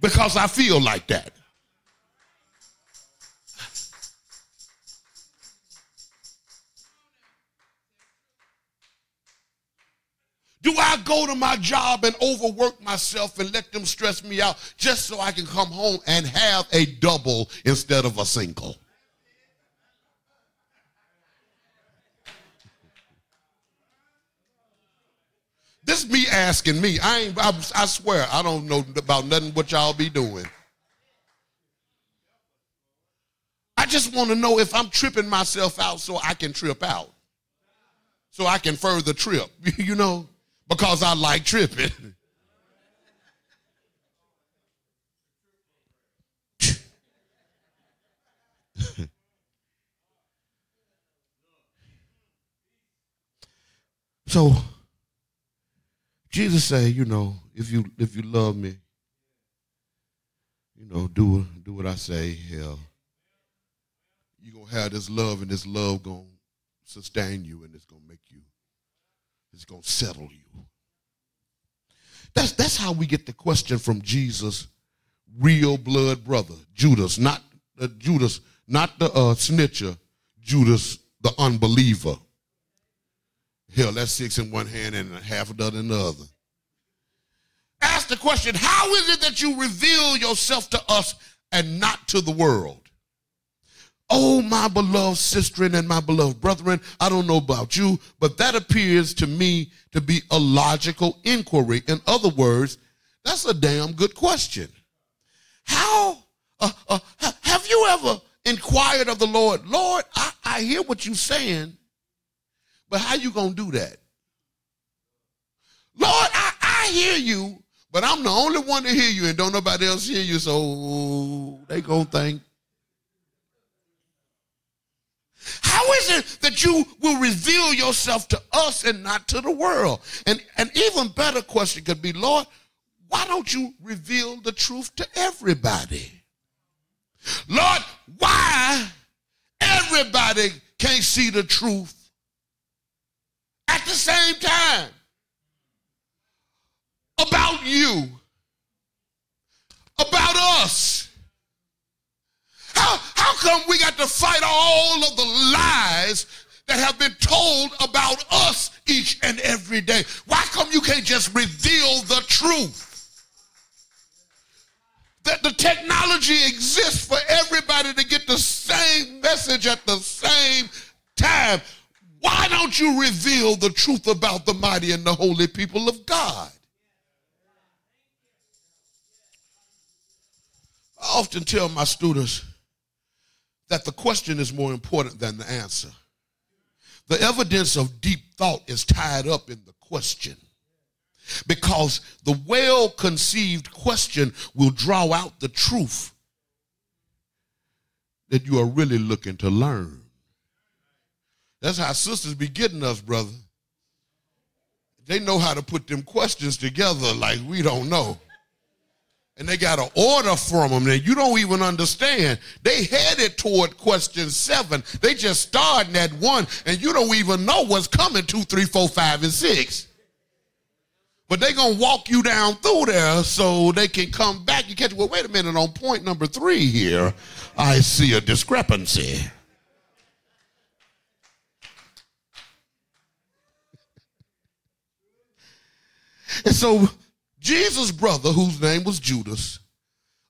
because I feel like that. Do I go to my job and overwork myself and let them stress me out just so I can come home and have a double instead of a single? This is me asking me. I ain't. I, I swear I don't know about nothing what y'all be doing. I just want to know if I'm tripping myself out so I can trip out, so I can further trip. you know because I like tripping. so Jesus said, you know, if you if you love me, you know, do do what I say, hell. You're gonna have this love, and this love gonna sustain you, and it's gonna make you it's to settle you. That's, that's how we get the question from Jesus' real blood brother, Judas, not uh, Judas, not the uh, snitcher, Judas, the unbeliever. Hell, that's six in one hand and half a dozen in the other. Ask the question, how is it that you reveal yourself to us and not to the world? Oh, my beloved sister and my beloved brethren, I don't know about you, but that appears to me to be a logical inquiry. In other words, that's a damn good question. How uh, uh, have you ever inquired of the Lord, Lord, I, I hear what you're saying, but how you gonna do that? Lord, I, I hear you, but I'm the only one to hear you, and don't nobody else hear you, so they gonna think How is it that you will reveal yourself to us and not to the world? And an even better question could be, Lord, why don't you reveal the truth to everybody? Lord, why everybody can't see the truth at the same time about you, about us? How, how come we got to fight all of the lies that have been told about us each and every day? Why come you can't just reveal the truth? That the technology exists for everybody to get the same message at the same time. Why don't you reveal the truth about the mighty and the holy people of God? I often tell my students, that the question is more important than the answer. The evidence of deep thought is tied up in the question. Because the well conceived question will draw out the truth that you are really looking to learn. That's how sisters be getting us, brother. They know how to put them questions together like we don't know and they got an order from them that you don't even understand. They headed toward question seven. They just starting at one, and you don't even know what's coming two, three, four, five, and six. But they gonna walk you down through there so they can come back. You catch well, wait a minute, on point number three here, I see a discrepancy. And so Jesus' brother, whose name was Judas,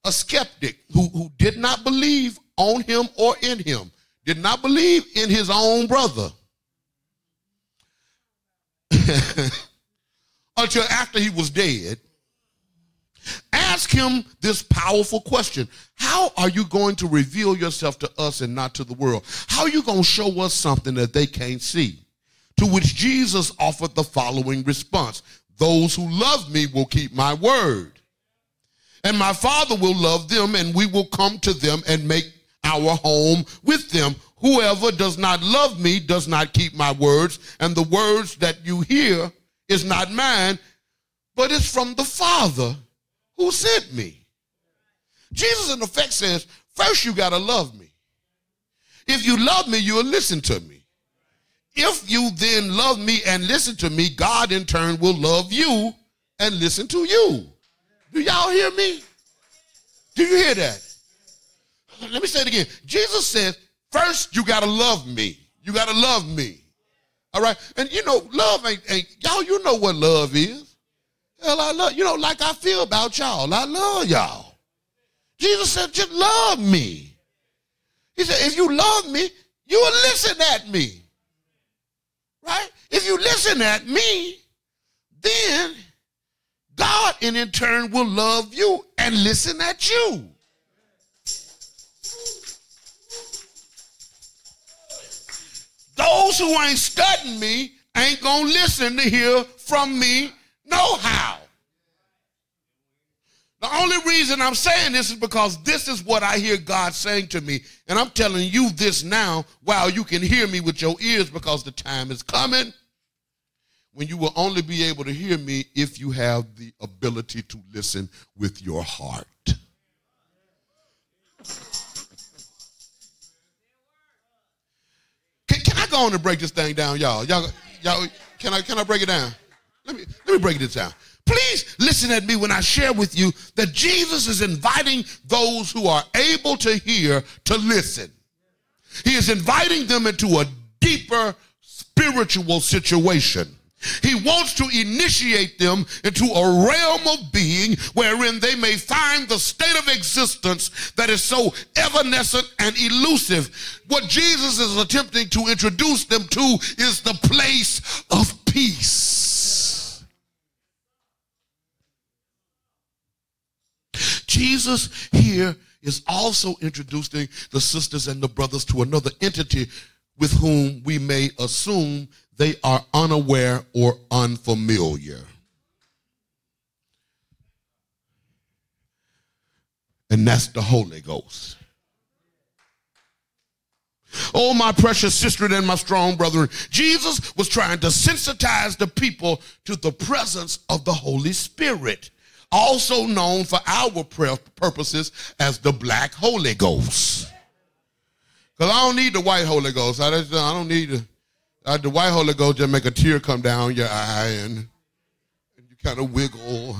a skeptic who, who did not believe on him or in him, did not believe in his own brother until after he was dead. Ask him this powerful question How are you going to reveal yourself to us and not to the world? How are you going to show us something that they can't see? To which Jesus offered the following response those who love me will keep my word. And my Father will love them, and we will come to them and make our home with them. Whoever does not love me does not keep my words, and the words that you hear is not mine, but it's from the Father who sent me. Jesus, in effect, says, First, you got to love me. If you love me, you'll listen to me. If you then love me and listen to me, God in turn will love you and listen to you. Do y'all hear me? Do you hear that? Let me say it again. Jesus said, first you got to love me. You got to love me. All right? And you know, love ain't, ain't, y'all, you know what love is. Hell, I love, you know, like I feel about y'all. I love y'all. Jesus said, just love me. He said, if you love me, you will listen at me. Right? If you listen at me, then God and in turn will love you and listen at you. Those who ain't studying me ain't gonna listen to hear from me no how. The only reason I'm saying this is because this is what I hear God saying to me. And I'm telling you this now while you can hear me with your ears because the time is coming when you will only be able to hear me if you have the ability to listen with your heart. Can, can I go on and break this thing down, y'all? Y'all, y'all, can I can I break it down? Let me let me break this down. Please listen at me when I share with you that Jesus is inviting those who are able to hear to listen. He is inviting them into a deeper spiritual situation. He wants to initiate them into a realm of being wherein they may find the state of existence that is so evanescent and elusive. What Jesus is attempting to introduce them to is the place of peace. Jesus here is also introducing the sisters and the brothers to another entity with whom we may assume they are unaware or unfamiliar. And that's the Holy Ghost. Oh, my precious sister and my strong brother. Jesus was trying to sensitize the people to the presence of the Holy Spirit, also known for our purposes as the Black Holy Ghost. Because I don't need the white Holy Ghost. I, just, I don't need the uh, the white Holy Ghost just make a tear come down your eye and, and you kind of wiggle.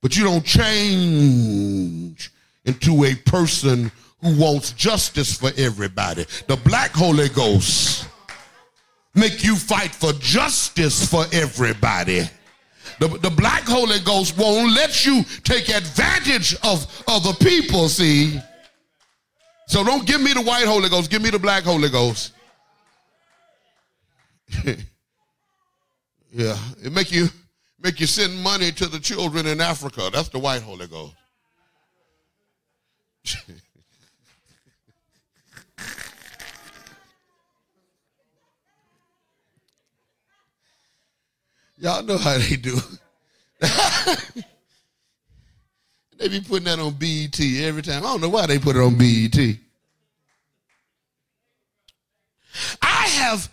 But you don't change into a person who wants justice for everybody. The black Holy Ghost make you fight for justice for everybody. The, the black Holy Ghost won't let you take advantage of other people, see? So don't give me the white Holy Ghost, give me the black Holy Ghost. yeah, it make you make you send money to the children in Africa. That's the white Holy Ghost. Y'all know how they do. they be putting that on BET every time. I don't know why they put it on BET. I have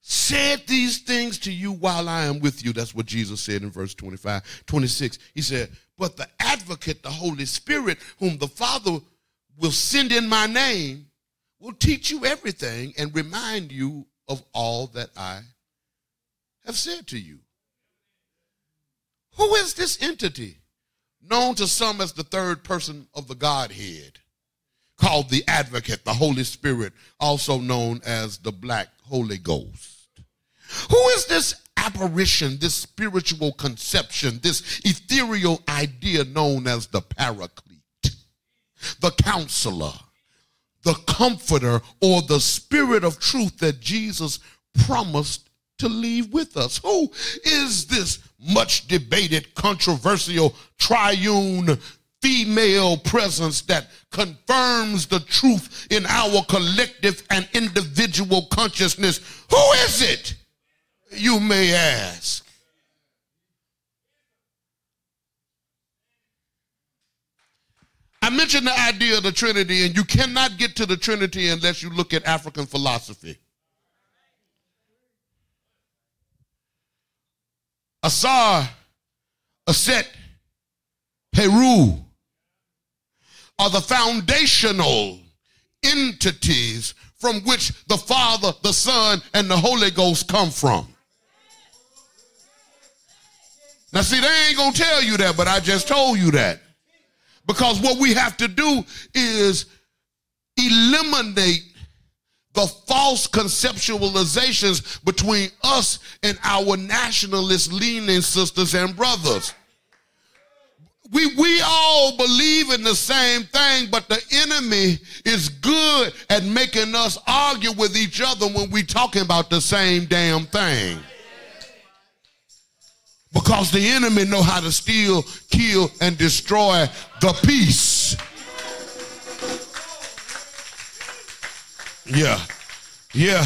said these things to you while I am with you. That's what Jesus said in verse 25, 26. He said, But the advocate, the Holy Spirit, whom the Father will send in my name, will teach you everything and remind you of all that I have said to you. Who is this entity? Known to some as the third person of the Godhead, called the advocate, the Holy Spirit, also known as the Black Holy Ghost. Who is this apparition, this spiritual conception, this ethereal idea known as the paraclete, the counselor, the comforter, or the spirit of truth that Jesus promised to leave with us? Who is this much debated, controversial, triune female presence that confirms the truth in our collective and individual consciousness? Who is it? you may ask. I mentioned the idea of the Trinity, and you cannot get to the Trinity unless you look at African philosophy. Asar, Aset, Heru are the foundational entities from which the Father, the Son, and the Holy Ghost come from. Now, see, they ain't to tell you that, but I just told you that. Because what we have to do is eliminate the false conceptualizations between us and our nationalist leaning sisters and brothers. We, we all believe in the same thing, but the enemy is good at making us argue with each other when we're talking about the same damn thing. Because the enemy know how to steal, kill, and destroy the peace. Yeah. Yeah.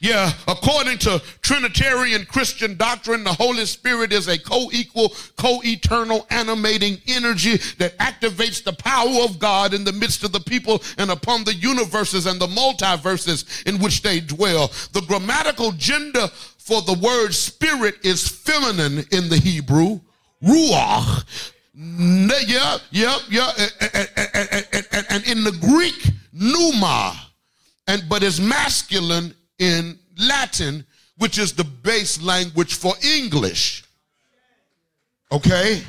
Yeah, according to Trinitarian Christian doctrine, the Holy Spirit is a co equal, co eternal, animating energy that activates the power of God in the midst of the people and upon the universes and the multiverses in which they dwell. The grammatical gender for the word spirit is feminine in the Hebrew, ruach. Yeah, yeah, yeah. And, in the Greek, pneuma and but is masculine in Latin, which is the base language for English. Okay?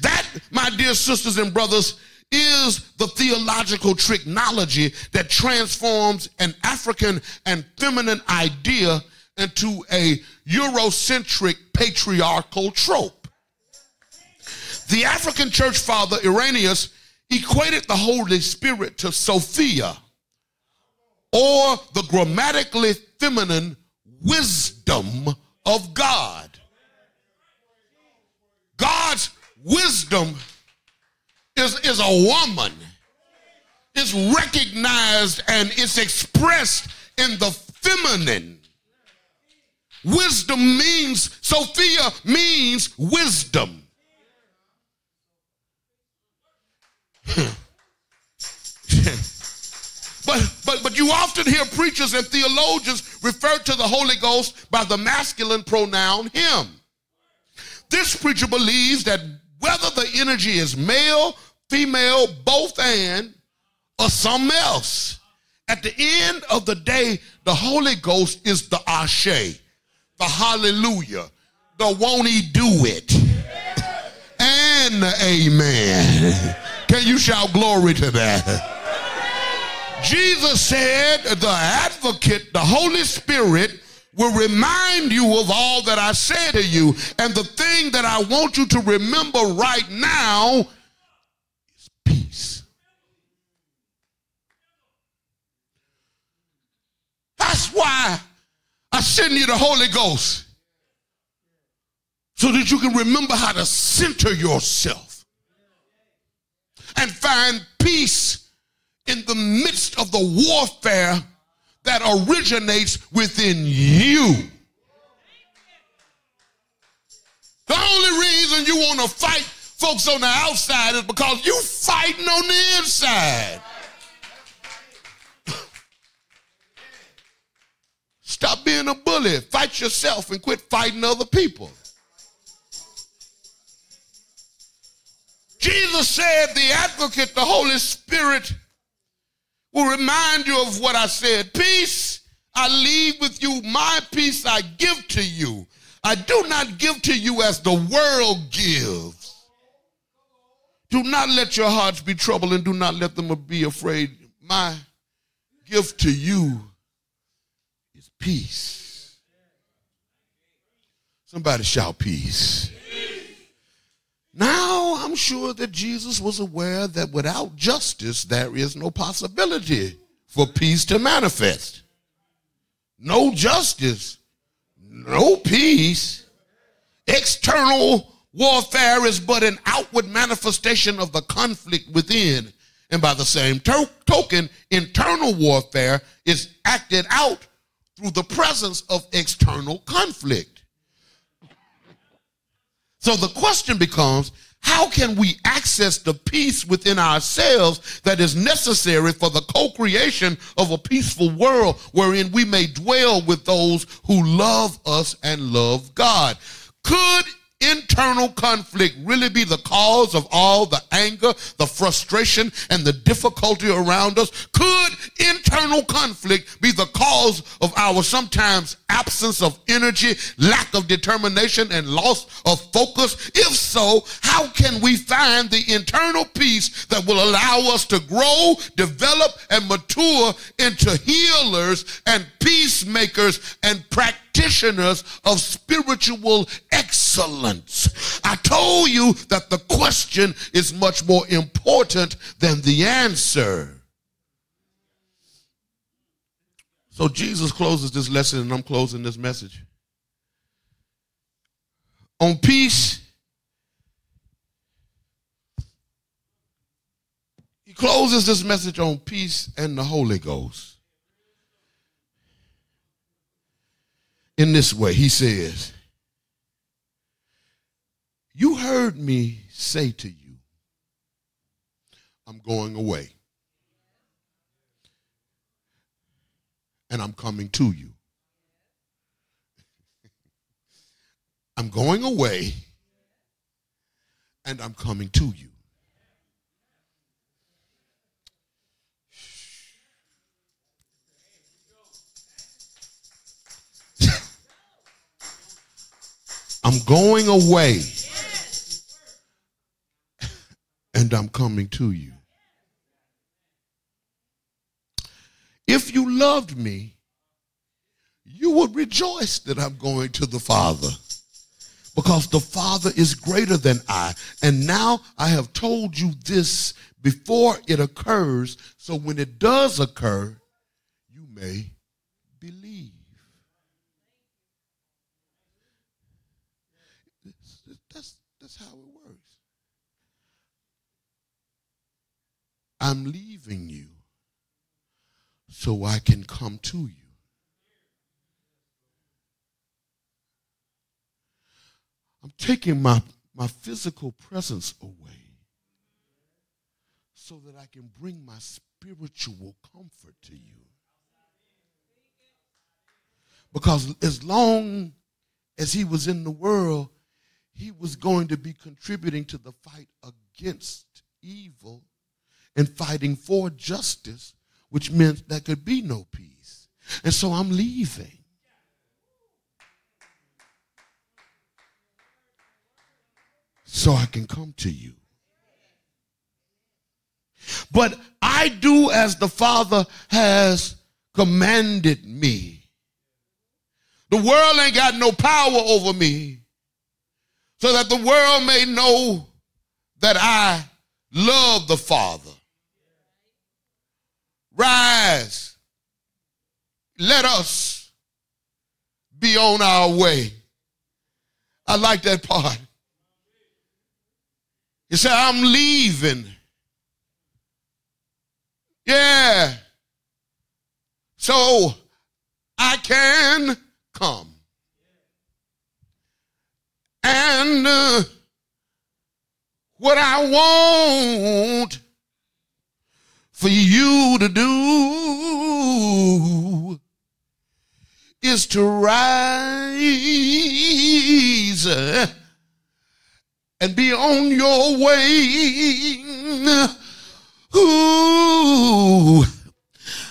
That, my dear sisters and brothers, is the theological technology that transforms an African and feminine idea into a Eurocentric patriarchal trope. The African church father Irenaeus equated the Holy Spirit to Sophia or the grammatically feminine wisdom of God. God's wisdom is, is a woman. It's recognized and it's expressed in the feminine. Wisdom means, Sophia means wisdom. But, but, but you often hear preachers and theologians refer to the Holy Ghost by the masculine pronoun him. This preacher believes that whether the energy is male, female, both and, or something else, at the end of the day, the Holy Ghost is the ashe, the hallelujah, the won't he do it, and amen. Can you shout glory to that? Jesus said, the advocate, the Holy Spirit, will remind you of all that I said to you. And the thing that I want you to remember right now is peace. That's why I send you the Holy Ghost. So that you can remember how to center yourself and find peace in the midst of the warfare that originates within you. The only reason you want to fight folks on the outside is because you fighting on the inside. Stop being a bully. Fight yourself and quit fighting other people. Jesus said, the advocate, the Holy Spirit, will remind you of what I said. Peace I leave with you, my peace I give to you. I do not give to you as the world gives. Do not let your hearts be troubled and do not let them be afraid. My gift to you is peace. Somebody shout peace. Now, I'm sure that Jesus was aware that without justice, there is no possibility for peace to manifest. No justice, no peace. External warfare is but an outward manifestation of the conflict within. And by the same to- token, internal warfare is acted out through the presence of external conflict. So the question becomes how can we access the peace within ourselves that is necessary for the co creation of a peaceful world wherein we may dwell with those who love us and love God? Could internal conflict really be the cause of all the anger, the frustration, and the difficulty around us? Could internal conflict be the cause of our sometimes absence of energy, lack of determination, and loss of focus? If so, how can we find the internal peace that will allow us to grow, develop, and mature into healers and peacemakers and practitioners of spiritual excellence? I told you that the question is much more important than the answer. So Jesus closes this lesson, and I'm closing this message. On peace, he closes this message on peace and the Holy Ghost. In this way, he says, You heard me say to you, I'm going away. and I'm coming to you. I'm going away and I'm coming to you. I'm going away and I'm coming to you. If you loved me, you would rejoice that I'm going to the Father because the Father is greater than I. And now I have told you this before it occurs, so when it does occur, you may believe. That's, that's how it works. I'm leaving you so I can come to you. I'm taking my, my physical presence away so that I can bring my spiritual comfort to you. Because as long as he was in the world, he was going to be contributing to the fight against evil and fighting for justice which meant there could be no peace. And so I'm leaving. So I can come to you. But I do as the Father has commanded me. The world ain't got no power over me, so that the world may know that I love the Father. Rise. Let us be on our way. I like that part. He said, I'm leaving. Yeah. So I can come. And uh, what I want for you to do is to rise and be on your way. Ooh,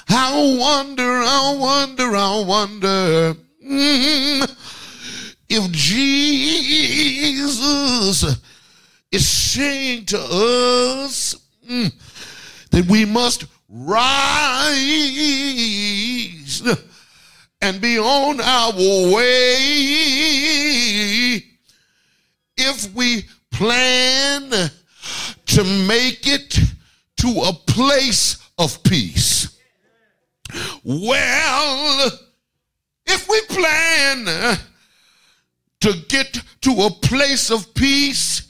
I wonder, I wonder, I wonder mm, if Jesus is saying to us, mm, that we must rise and be on our way if we plan to make it to a place of peace. Well, if we plan to get to a place of peace,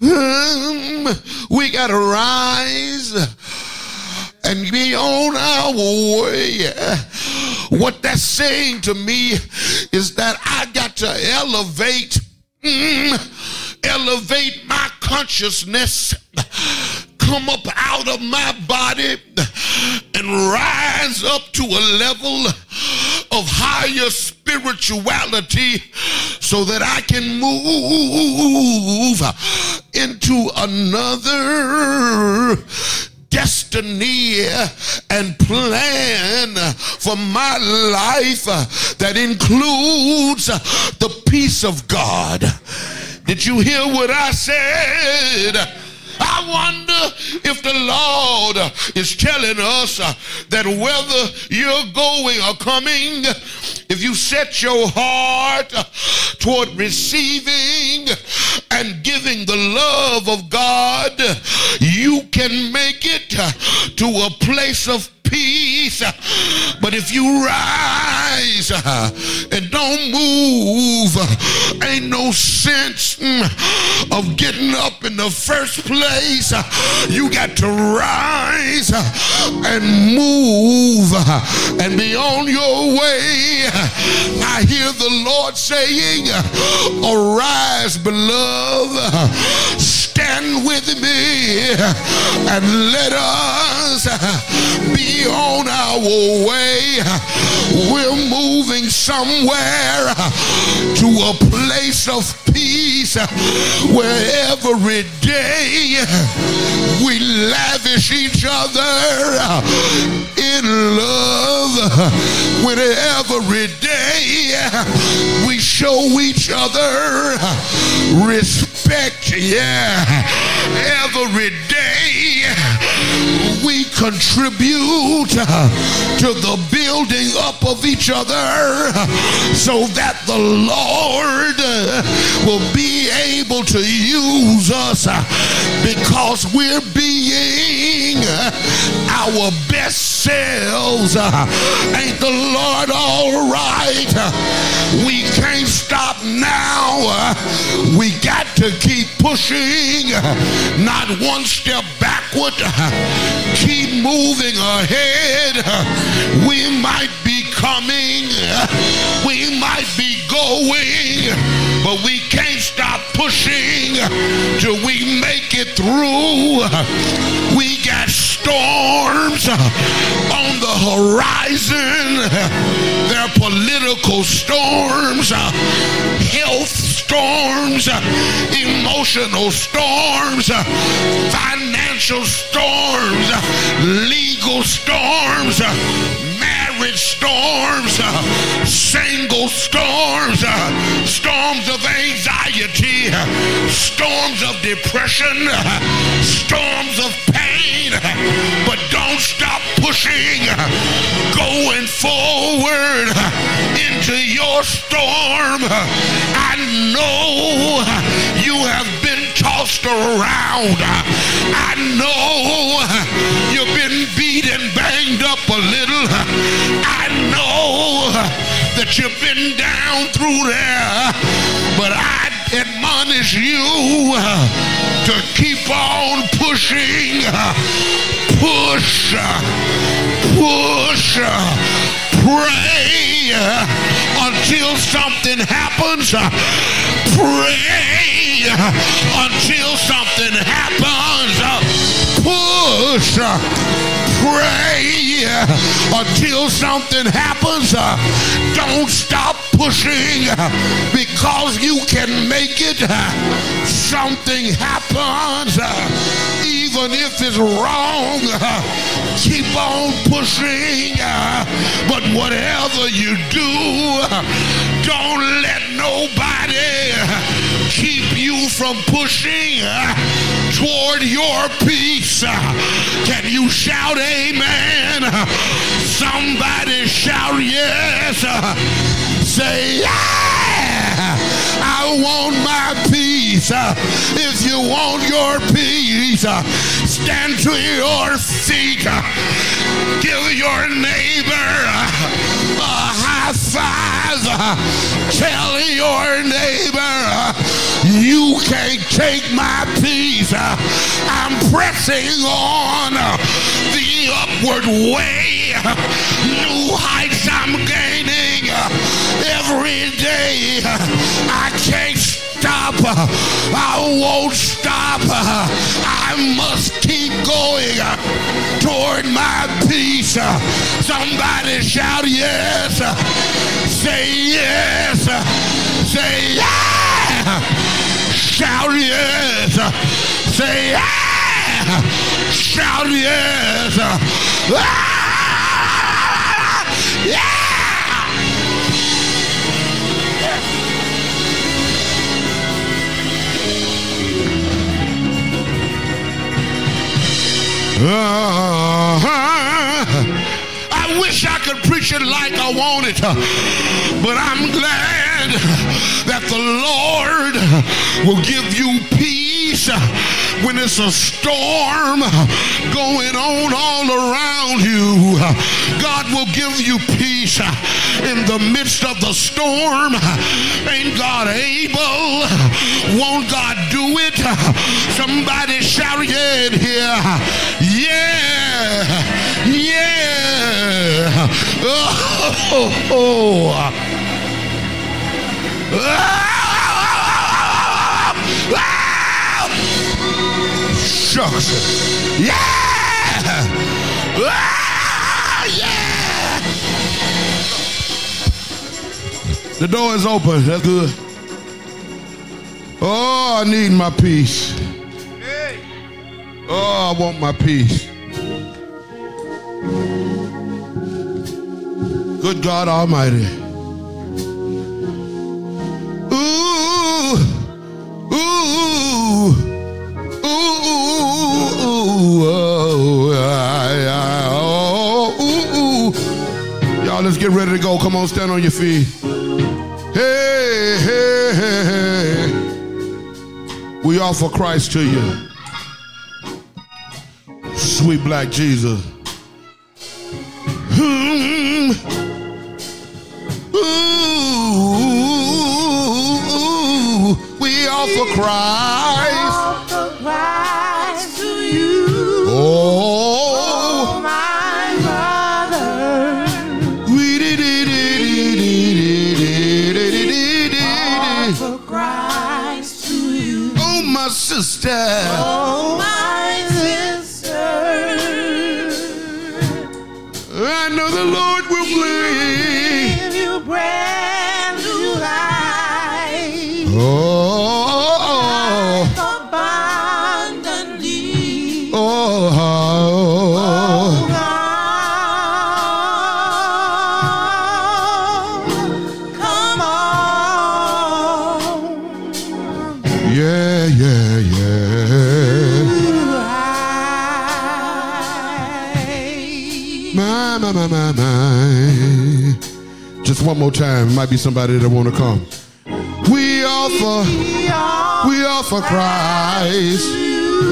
we got to rise and be on our way. What that's saying to me is that I got to elevate, mm, elevate my consciousness, come up out of my body and rise up to a level of higher spirituality so that I can move into another destiny and plan for my life that includes the peace of God. Did you hear what I said? I wonder if the Lord is telling us uh, that whether you're going or coming, if you set your heart uh, toward receiving and giving the love of God, you can make it uh, to a place of peace. But if you rise and move, ain't no sense mm, of getting up in the first place. You got to rise and move and be on your way. I hear the Lord saying, Arise, beloved, stand with me and let us be on our way. We're moving somewhere Uh, to a place of peace uh, where every day uh, we lavish each other in love. When every day we show each other respect. Yeah. Every day we contribute to the building up of each other so that the Lord will be able to use us because we're being our best selves. Ain't the Lord all right? We can't stop now. We got to keep pushing, not one step backward. Keep moving ahead. We might be coming, we might be going, but we can't stop pushing till we make it through. We got storms on the horizon. There are political storms, health storms, emotional storms, financial storms, legal storms, marriage storms, uh, single storms, uh, storms of anxiety, uh, storms of depression, storms of pain. But don't stop pushing, going forward into your storm. I know you have been tossed around. I know you've been beat and banged up a little. You've been down through there, but I admonish you uh, to keep on pushing. Uh, push, uh, push, pray until something happens. Pray until something happens. Push, pray until something happens. Don't stop pushing because you can make it. Something happens even if it's wrong. Keep on pushing. But whatever you do, don't let nobody keep from pushing uh, toward your peace. Uh, can you shout amen? Uh, somebody shout yes. Say yeah. I want my peace. If you want your peace, stand to your feet. Give your neighbor a high five. Tell your neighbor, you can't take my peace. I'm pressing on the upward way. New heights I'm gaining every day. I can't stop. I won't stop. I must keep going toward my peace. Somebody shout yes. Say yes. Say yeah. Shout yes. Say yeah. Shout yes. Ah! Yeah. I wish I could preach it like I wanted, but I'm glad that the Lord will give you peace when it's a storm going on all around you. God will give you peace in the midst of the storm. Ain't God able? Won't God do it? Somebody shout yeah here. Yeah. Yeah. Oh. oh. Shucks. Yeah. Ah, yeah. The door is open. That's good. Oh, I need my peace. Oh, I want my peace. Good God Almighty. Ooh, ooh, ooh, ooh, oh, I, I, oh, ooh, ooh. Y'all, let's get ready to go. Come on, stand on your feet. Hey, hey, hey, hey. We offer Christ to you. Sweet black Jesus. Hmm. Ooh, we offer Christ. Sister. Just one more time. It Might be somebody that want to come. We offer, we offer Christ.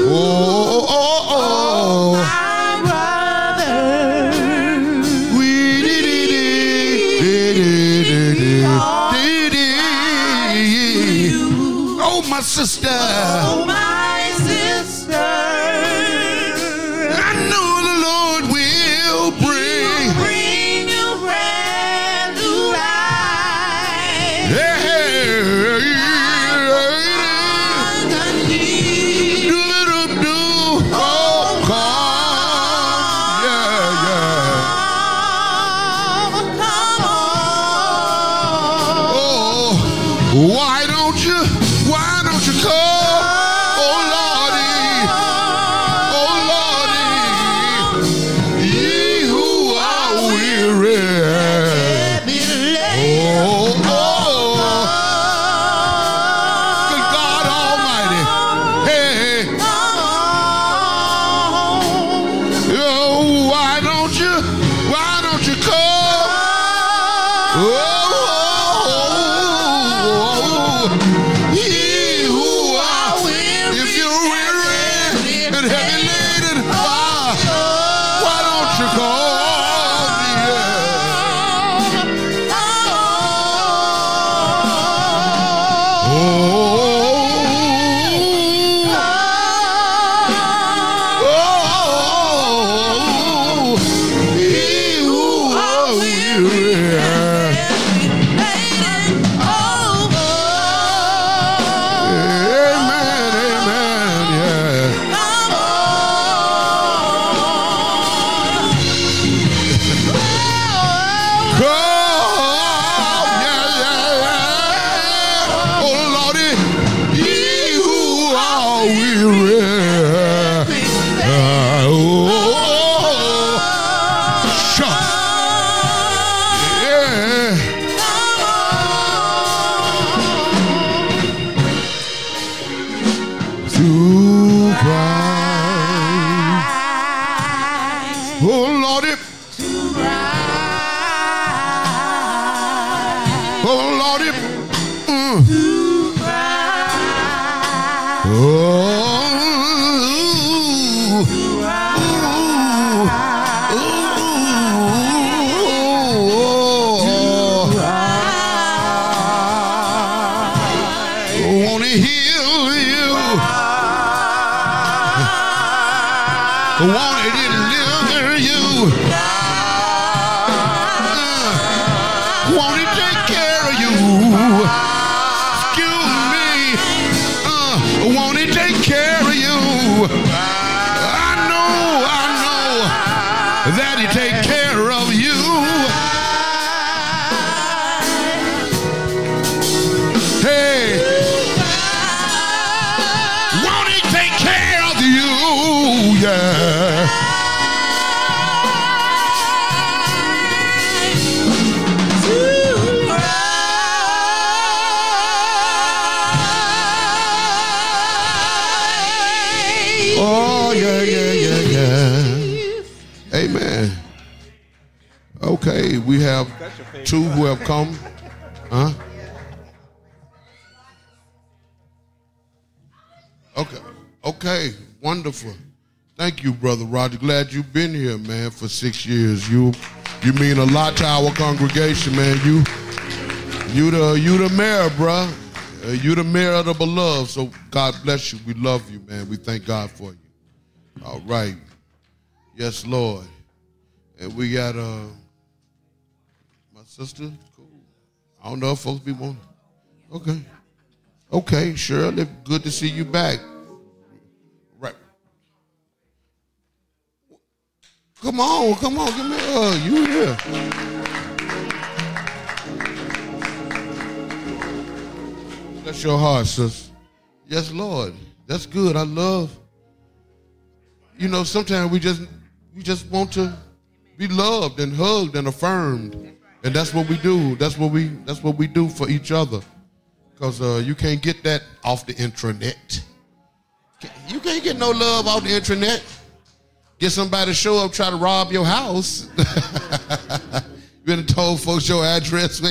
Oh, oh, oh, oh. oh. We did it, did it, did it, did it. Oh, my sister. Two who have come. Huh? Okay. Okay. Wonderful. Thank you, brother Roger. Glad you've been here, man, for six years. You you mean a lot to our congregation, man. You you the you the mayor, bruh. Uh, you the mayor of the beloved. So God bless you. We love you, man. We thank God for you. All right. Yes, Lord. And we got uh sister. Cool. I don't know if folks be wanting. Okay. Okay, Shirley, good to see you back. Right. Come on, come on, give me a hug. You here. Bless your heart, sis. Yes, Lord. That's good. I love. You know, sometimes we just we just want to be loved and hugged and affirmed. And that's what we do. That's what we that's what we do for each other. Because uh, you can't get that off the intranet. You can't get no love off the internet. Get somebody to show up, try to rob your house. you been told folks your address.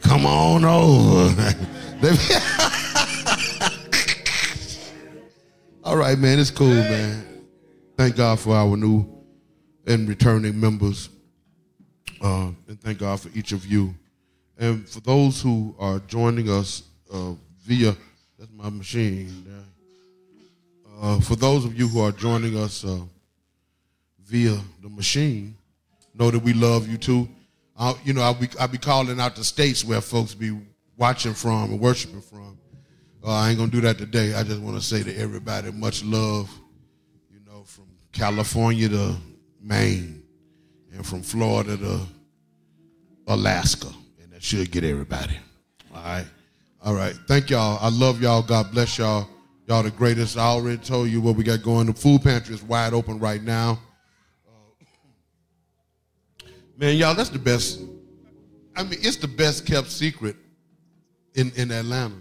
Come on over. All right, man. It's cool, man. Thank God for our new and returning members. Uh, and thank God for each of you. And for those who are joining us uh, via, that's my machine. Uh, for those of you who are joining us uh, via the machine, know that we love you too. i you know, I'll be, I'll be calling out the states where folks be watching from and worshiping from. Uh, I ain't gonna do that today. I just want to say to everybody, much love. You know, from California to Maine, and from Florida to Alaska, and that should get everybody. All right, all right. Thank y'all. I love y'all. God bless y'all. Y'all the greatest. I already told you what we got going. The food pantry is wide open right now. Uh, man, y'all, that's the best. I mean, it's the best kept secret in, in Atlanta.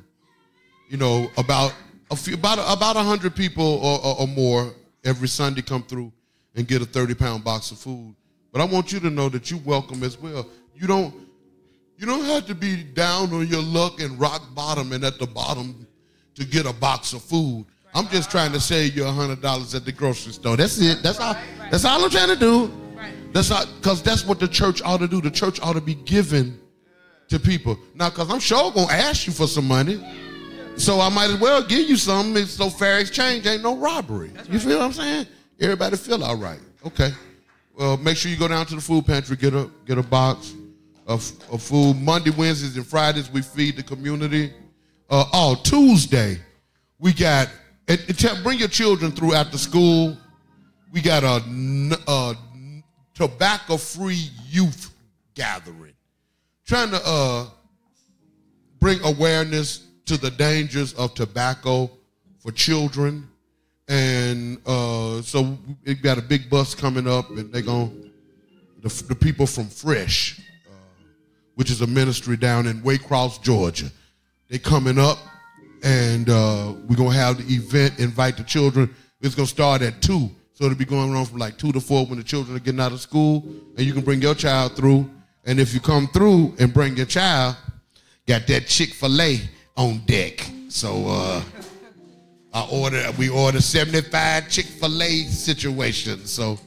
You know, about a few, about about hundred people or, or, or more every Sunday come through and get a thirty pound box of food. But I want you to know that you're welcome as well. You don't you don't have to be down on your luck and rock bottom and at the bottom to get a box of food. I'm just trying to save you a hundred dollars at the grocery store. That's it. That's all. That's all I'm trying to do. That's not because that's what the church ought to do. The church ought to be given to people. Now, because I'm sure gonna ask you for some money. So I might as well give you some. It's so fair exchange ain't no robbery. You feel what I'm saying? Everybody feel all right. Okay. Well, make sure you go down to the food pantry, get a get a box of, of food. Monday, Wednesdays, and Fridays we feed the community. Uh, oh, Tuesday we got and tell- bring your children through after school. We got a, a tobacco-free youth gathering, trying to uh, bring awareness to the dangers of tobacco for children. And uh, so we got a big bus coming up, and they're going the, the people from Fresh, uh, which is a ministry down in Waycross, Georgia. They coming up, and uh, we're gonna have the event. Invite the children. It's gonna start at two. So it'll be going on from like two to four when the children are getting out of school, and you can bring your child through. And if you come through and bring your child, got that Chick Fil A on deck. So uh, I order, we order seventy five Chick Fil A situations. So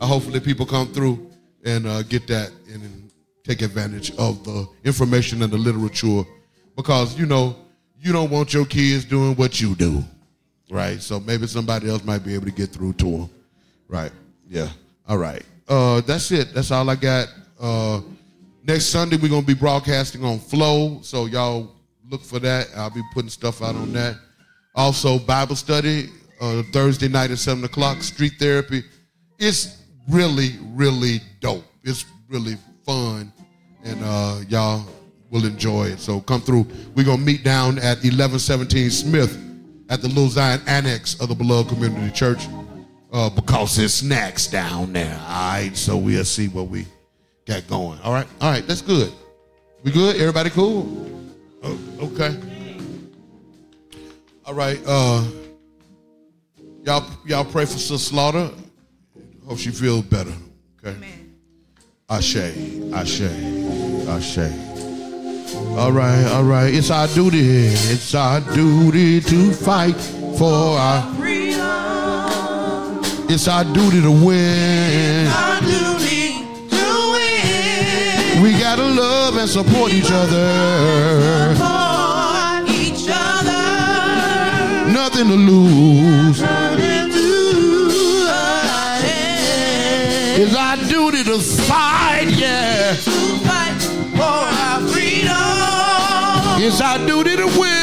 uh, hopefully people come through and uh, get that and, and take advantage of the information and the literature, because you know you don't want your kids doing what you do, right? So maybe somebody else might be able to get through to them. Right. Yeah. All right. Uh, that's it. That's all I got. Uh, next Sunday we're gonna be broadcasting on Flow, so y'all look for that. I'll be putting stuff out on that. Also, Bible study uh, Thursday night at seven o'clock. Street therapy. It's really, really dope. It's really fun, and uh, y'all will enjoy it. So come through. We're gonna meet down at eleven seventeen Smith at the Little Zion Annex of the Beloved Community Church uh, because there's snacks down there. All right, so we'll see what we got going. All right, all right, that's good. We good? Everybody cool? Oh, okay. All right. Uh, y'all, y'all pray for Sister Slaughter. Hope she feels better. Okay. Ashe, Ashe, Ashe. All right, all right. It's our duty. It's our duty to fight for our. Freedom, It's our duty to win. our duty to win. We gotta love and support each other. Nothing to lose. Nothing to hide. It's our duty to fight, yeah. To fight for our freedom. It's our duty to win.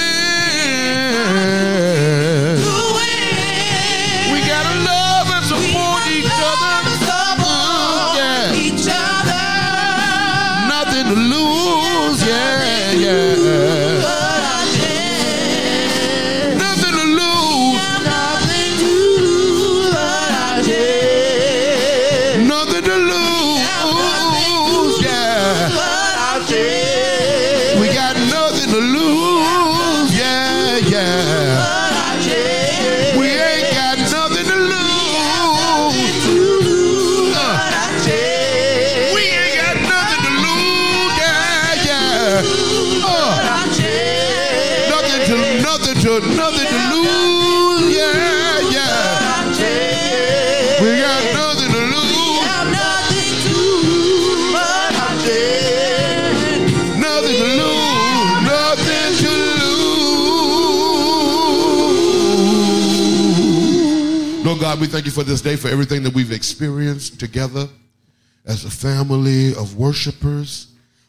Lord God, we thank you for this day, for everything that we've experienced together as a family of worshipers.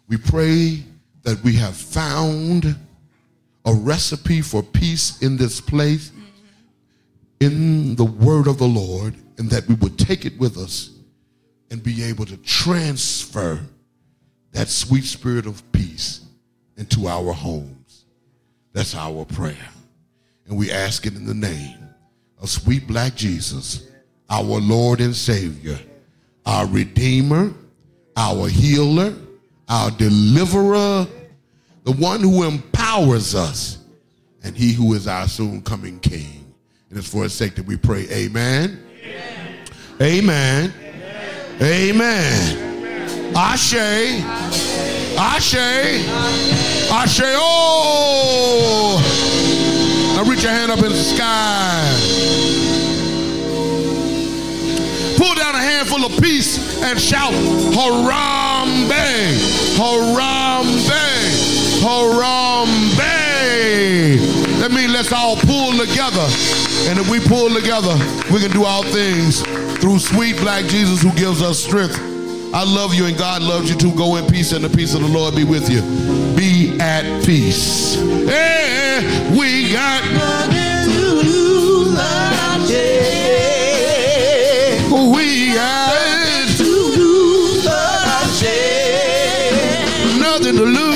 We pray that we have found a recipe for peace in this place, in the word of the Lord, and that we would take it with us and be able to transfer that sweet spirit of peace into our homes. That's our prayer. And we ask it in the name of sweet black Jesus, our Lord and Savior, our Redeemer, our healer, our deliverer, the one who empowers us, and he who is our soon coming King. And it's for his sake that we pray, Amen. Amen. Amen. Ashe. Ashe. Ashe. Oh. Now reach your hand up in the sky. Pull down a handful of peace and shout, Harambee. Harambee. Harambee. That means let's all pull together. And if we pull together, we can do all things through sweet black Jesus who gives us strength. I love you and God loves you too. Go in peace and the peace of the Lord be with you. Be at peace. Yeah, we got nothing to lose. we got nothing to lose.